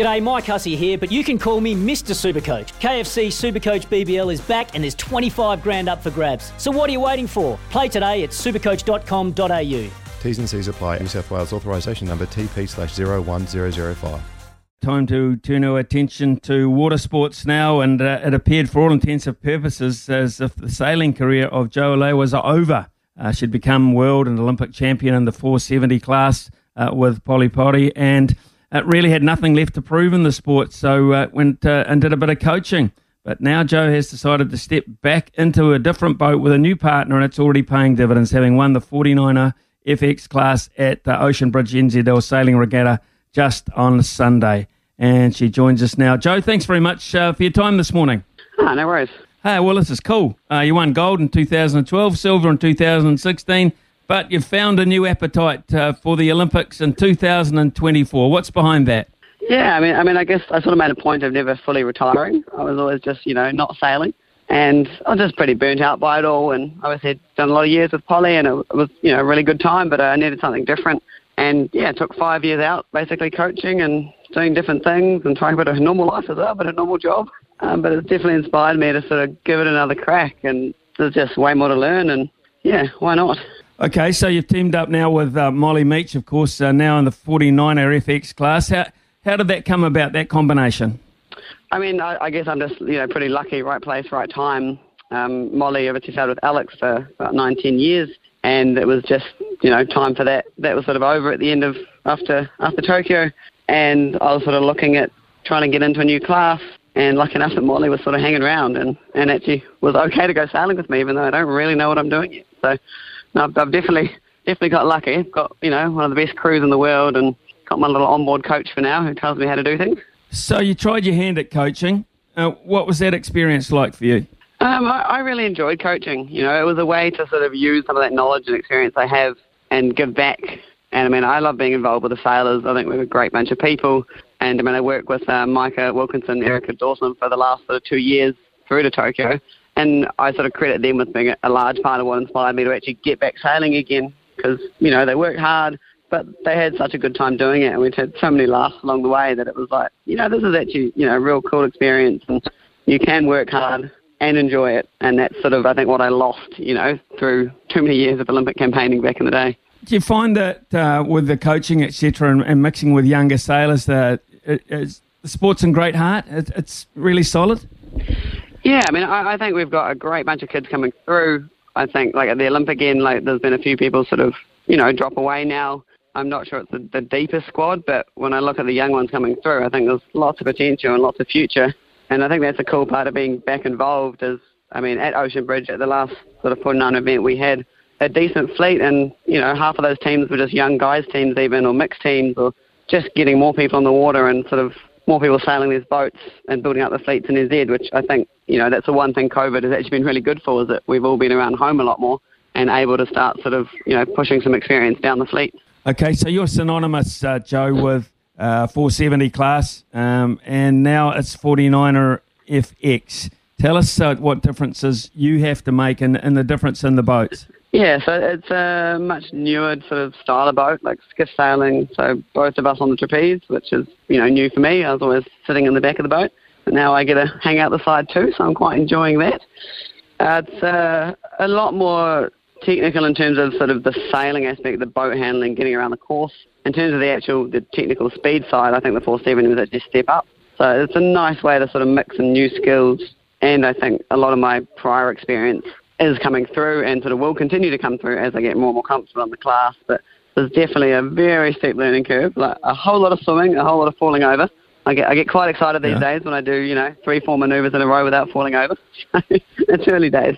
G'day, Mike Hussey here, but you can call me Mr. Supercoach. KFC Supercoach BBL is back and there's 25 grand up for grabs. So what are you waiting for? Play today at supercoach.com.au. T's and C's apply. New South Wales authorisation number TP slash 01005. Time to turn our attention to water sports now, and uh, it appeared for all intents and purposes as if the sailing career of Jo Aleh was over. Uh, she'd become world and Olympic champion in the 470 class uh, with Polly Powrie, and it really had nothing left to prove in the sport, so uh, went uh, and did a bit of coaching. But now Jo has decided to step back into a different boat with a new partner, and it's already paying dividends, having won the 49er FX class at the Ocean Bridge NZL Sailing Regatta just on Sunday. And she joins us now. Jo, thanks very much uh, for your time this morning. Ah, no worries. Hey, well, this is cool. Uh, you won gold in 2012, silver in 2016, but you've found a new appetite uh, for the Olympics in 2024. What's behind that? Yeah, I mean, I mean, I guess I sort of made a point of never fully retiring. I was always just, you know, not sailing, and I was just pretty burnt out by it all. And I'd done a lot of years with Polly, and it was, you know, a really good time. But I needed something different. And yeah, it took five years out, basically coaching and doing different things and trying to put a normal life as well, but a normal job. Um, but it's definitely inspired me to sort of give it another crack. And there's just way more to learn. And yeah, why not? Okay, so you've teamed up now with uh, Molly Meech, of course, uh, now in the 49er FX class. How, how did that come about, that combination? I mean, I, I guess I'm just, you know, pretty lucky, right place, right time. Um, Molly obviously started with Alex for about 19 years and it was just you know time for that. That was sort of over at the end of after after Tokyo, and I was sort of looking at trying to get into a new class. And lucky enough that Molly was sort of hanging around and, and actually was okay to go sailing with me, even though I don't really know what I'm doing yet. So no, I've, I've definitely definitely got lucky. I've got you know one of the best crews in the world, and got my little onboard coach for now who tells me how to do things. So you tried your hand at coaching. Uh, what was that experience like for you? Um, I, I really enjoyed coaching. You know, it was a way to sort of use some of that knowledge and experience I have and give back. And I mean, I love being involved with the sailors. I think we're a great bunch of people. And I mean, I worked with uh, Micah Wilkinson, Erica Dawson for the last sort of two years through to Tokyo. And I sort of credit them with being a large part of what inspired me to actually get back sailing again. Because, you know, they worked hard, but they had such a good time doing it. And we'd had so many laughs along the way that it was like, you know, this is actually, you know, a real cool experience. And you can work hard and enjoy it. And that's sort of, I think, what I lost, you know, through too many years of Olympic campaigning back in the day. Do you find that uh, with the coaching, etc., and, and, mixing with younger sailors, that it, the sport's in great heart? It, it's really solid? Yeah, I mean, I, I think we've got a great bunch of kids coming through. I think, like at the Olympic end, like there's been a few people sort of, you know, drop away now. I'm not sure it's the, the deepest squad, but when I look at the young ones coming through, I think there's lots of potential and lots of future. And I think that's a cool part of being back involved is, I mean, at Ocean Bridge at the last sort of 49 event, we had a decent fleet and, you know, half of those teams were just young guys teams even or mixed teams or just getting more people on the water and sort of more people sailing these boats and building up the fleets in NZ, which I think, you know, that's the one thing COVID has actually been really good for is that we've all been around home a lot more and able to start sort of, you know, pushing some experience down the fleet. Okay, so you're synonymous, uh, Jo, with uh, 470 class, um, and now it's 49er FX. Tell us uh, what differences you have to make and, and the difference in the boats. Yeah, so it's a much newer sort of style of boat, like skiff sailing. So both of us on the trapeze, which is you know new for me. I was always sitting in the back of the boat, but now I get to hang out the side too, so I'm quite enjoying that. Uh, it's uh, a lot more technical in terms of sort of the sailing aspect, the boat handling, getting around the course. In terms of the actual the technical speed side, I think the 470 was a step up. So it's a nice way to sort of mix in new skills, and I think a lot of my prior experience is coming through, and sort of will continue to come through as I get more and more comfortable in the class. But there's definitely a very steep learning curve, like a whole lot of swimming, a whole lot of falling over. I get I get quite excited these yeah. days when I do you know three four manoeuvres in a row without falling over. it's early days.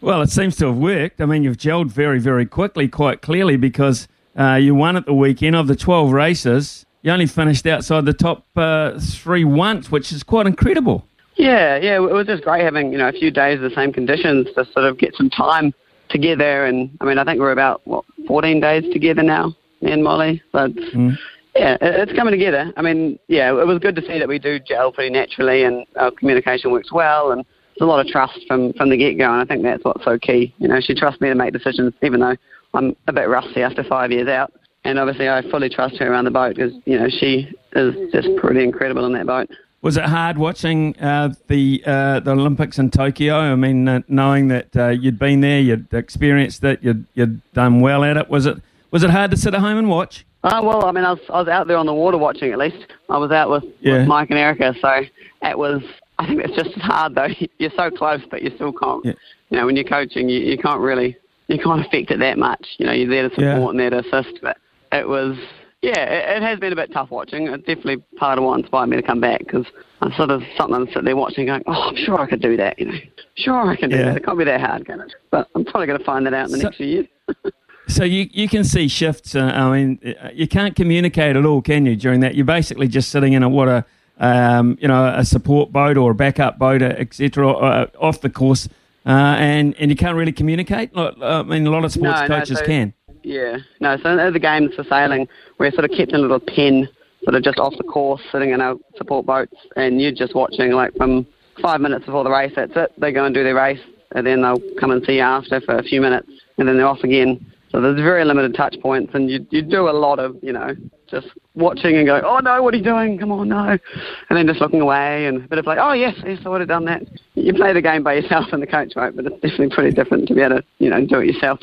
Well, it seems to have worked. I mean, you've gelled very, very quickly, quite clearly, because uh, you won at the weekend of the 12 races. You only finished outside the top uh, three once, which is quite incredible. Yeah, yeah, it was just great having you know a few days of the same conditions to sort of get some time together. And I mean, I think we're about what 14 days together now, me and Molly. But mm. yeah, it's coming together. I mean, yeah, it was good to see that we do gel pretty naturally, and our communication works well, and there's a lot of trust from from the get go. And I think that's what's so key. You know, she trusts me to make decisions, even though I'm a bit rusty after five years out. and obviously I fully trust her around the boat because you know she is just pretty incredible in that boat. Was it hard watching uh, the uh, the Olympics in Tokyo? I mean, uh, knowing that uh, you'd been there, you'd experienced it, you'd you'd done well at it. Was it was it hard to sit at home and watch? Oh well, I mean, I was I was out there on the water watching at least. I was out with, Yeah. with Mike and Erica, so it was. I think it's just as hard though. You're so close, but you still can't. Yeah. You know, when you're coaching, you, you can't really you can't affect it that much. You know, you're there to support Yeah. and there to assist, but it was. Yeah, it, it has been a bit tough watching. It's definitely part of what inspired me to come back because I'm sort of something sit there watching, going, "Oh, I'm sure I could do that." You know, sure I can do Yeah. that. It can't be that hard, can it? But I'm probably going to find that out in the So- next few years. So you, you can see shifts. Uh, I mean, uh, you can't communicate at all, can you? During that, you're basically just sitting in a what a um, you know a support boat or a backup boat, etc. Uh, off the course, uh, and and you can't really communicate. Uh, I mean, a lot of sports No, no, coaches so- can. Yeah, no. So in the games for sailing, we're sort of kept in a little pen, sort of just off the course, sitting in our support boats, and you're just watching like from five minutes before the race. That's it. They go and do their race, and then they'll come and see you after for a few minutes, and then they're off again. So there's very limited touch points, and you you do a lot of you know just watching and going, oh no, what are you doing? Come on, no, and then just looking away and a bit of like, oh yes, yes, I would have done that. You play the game by yourself in the coach boat, but it's definitely pretty different to be able to you know do it yourself.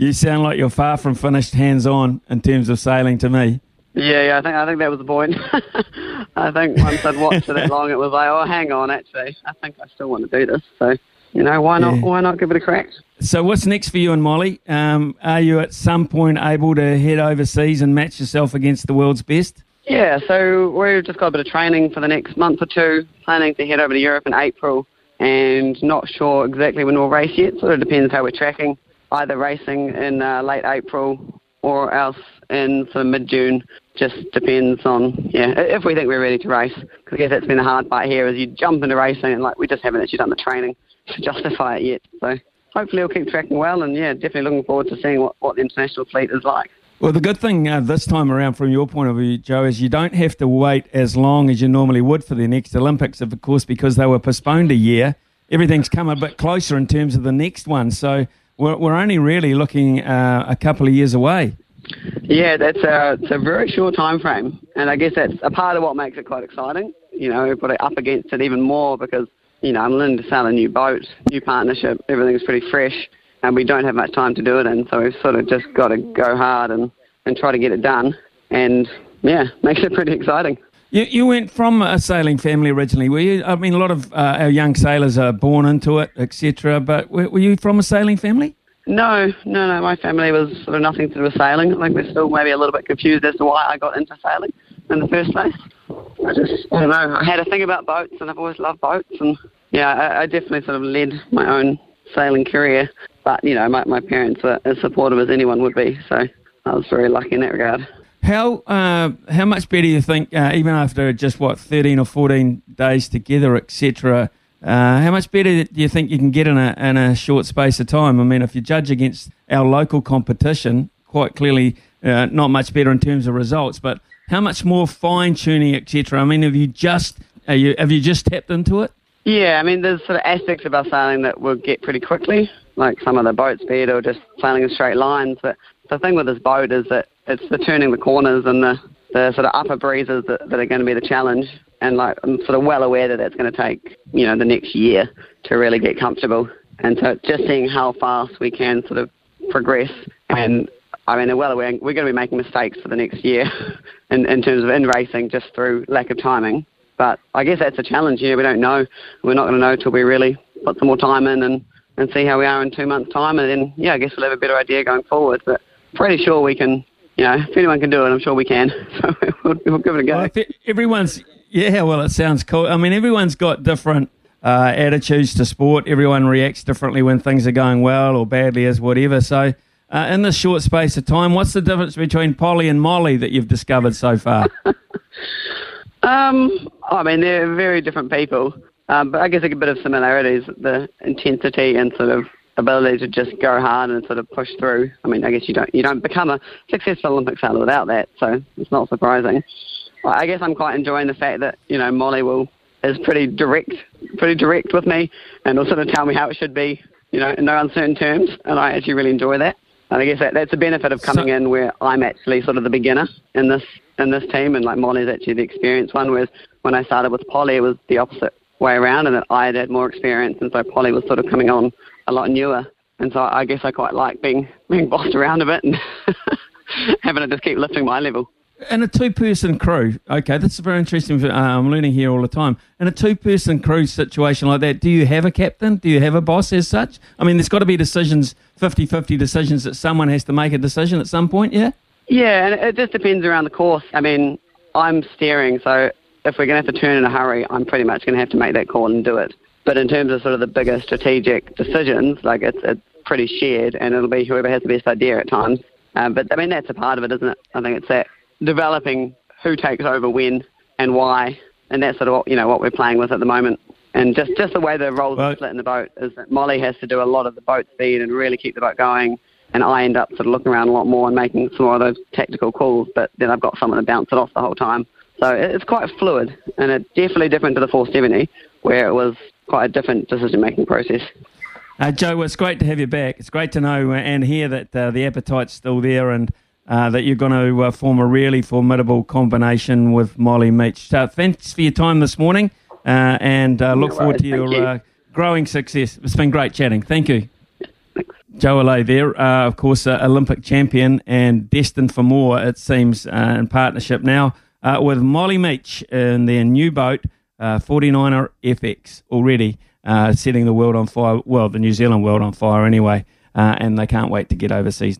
You sound like you're far from finished hands-on in terms of sailing to me. Yeah, yeah, I think I think that was the point. I think once I'd watched it that long, it was like, oh, hang on, actually, I think I still want to do this. So, you know, why not? Yeah. Why not give it a crack? So what's next for you and Molly? Um, are you at some point able to head overseas and match yourself against the world's best? Yeah, so we've just got a bit of training for the next month or two, planning to head over to Europe in April, and not sure exactly when we'll race yet. Sort of depends how we're tracking. Either racing in uh, late April or else in sort of mid-June. Just depends on yeah if we think we're ready to race. Because I guess that's been the hard part here is you jump into racing and like we just haven't actually done the training to justify it yet. So hopefully we'll keep tracking well, and yeah, definitely looking forward to seeing what, what the international fleet is like. Well, the good thing uh, this time around, from your point of view, Jo, is you don't have to wait as long as you normally would for the next Olympics, of course, because they were postponed a year. Everything's come a bit closer in terms of the next one, so we're, we're only really looking uh, a couple of years away. Yeah, that's a, it's a very short time frame, and I guess that's a part of what makes it quite exciting. You know, put it up against it even more because you know I'm learning to sail a new boat, new partnership, everything's pretty fresh, and we don't have much time to do it in. So we've sort of just got to go hard and and try to get it done, and yeah, makes it pretty exciting. You, you went from a sailing family originally, were you? I mean, a lot of uh, our young sailors are born into it, etc. But were, were you from a sailing family? No, no, no. My family was sort of nothing to do with sailing. Think we're still maybe a little bit confused as to why I got into sailing in the first place. I just, I don't know. I had a thing about boats, and I've always loved boats, and yeah, I, I definitely sort of led my own sailing career. But you know, my my parents were as supportive as anyone would be, so I was very lucky in that regard. How uh, how much better do you think, uh, even after just what thirteen or fourteen days together, etc. Uh, how much better do you think you can get in a in a short space of time? I mean, if you judge against our local competition, quite clearly uh, not much better in terms of results. But how much more fine tuning, etc. I mean, have you just you, have you just tapped into it? Yeah, I mean, there's sort of aspects of our sailing that we'll get pretty quickly, like some of the boat speed or just sailing in straight lines. But the thing with this boat is that it's the turning the corners and the, the sort of upper breezes that, that are going to be the challenge. And like I'm sort of well aware that that's going to take you know the next year to really get comfortable. And so just seeing how fast we can sort of progress and I mean, well aware we're going to be making mistakes for the next year in, in terms of in racing just through lack of timing. But I guess that's a challenge. You know, we don't know. We're not going to know till we really put some more time in and, and see how we are in two months' time. And then, yeah, I guess we'll have a better idea going forward. But pretty sure we can, you know, if anyone can do it, I'm sure we can. So we'll, we'll give it a go. Well, everyone's yeah, well, it sounds cool. I mean, everyone's got different uh, attitudes to sport. Everyone reacts differently when things are going well or badly, as whatever. So, uh, in this short space of time, what's the difference between Polly and Molly that you've discovered so far? Um, I mean, they're very different people, um, but I guess a bit of similarities, the intensity and sort of ability to just go hard and sort of push through. I mean, I guess you don't you don't become a successful Olympic sailor without that, so it's not surprising. I guess I'm quite enjoying the fact that you know Molly will is pretty direct, pretty direct with me, and will sort of tell me how it should be, you know, in no uncertain terms, and I actually really enjoy that. And I guess that, that's a benefit of coming So- in where I'm actually sort of the beginner in this in this team, and like Molly's actually the experienced one. Whereas when I started with Polly, it was the opposite way around, and that I had had more experience, and so Polly was sort of coming on a lot newer. And so I guess I quite like being being bossed around a bit and having to just keep lifting my level. And a two-person crew, okay, this is very interesting. Uh, I'm learning here all the time. In a two-person crew situation like that, do you have a captain? Do you have a boss as such? I mean, there's got to be decisions, 50-50 decisions that someone has to make a decision at some point, yeah? Yeah, and it just depends around the course. I mean, I'm steering, so if we're going to have to turn in a hurry, I'm pretty much going to have to make that call and do it. But in terms of sort of the bigger strategic decisions, like it's, it's pretty shared, and it'll be whoever has the best idea at times. Um, but I mean, that's a part of it, isn't it? I think it's that developing who takes over when and why, and that's sort of what, you know what we're playing with at the moment. And just just the way the roles Well- are split in the boat is that Molly has to do a lot of the boat speed and really keep the boat going, and I end up sort of looking around a lot more and making some more of those tactical calls. But then I've got someone to bounce it off the whole time. So it's quite fluid, and it's definitely different to the 470, where it was quite a different decision-making process. Uh, Jo, it's great to have you back. It's great to know uh, and hear that uh, the appetite's still there and uh, that you're going to uh, form a really formidable combination with Molly Meech. So thanks for your time this morning uh, and uh, look No forward to your you. uh, growing success. It's been great chatting. Thank you. Jo Aleh there, uh, of course, uh, Olympic champion and destined for more, it seems, uh, in partnership now uh, with Molly Meech in their new boat, uh, 49er FX, already uh, setting the world on fire, well, the New Zealand world on fire anyway, uh, and they can't wait to get overseas.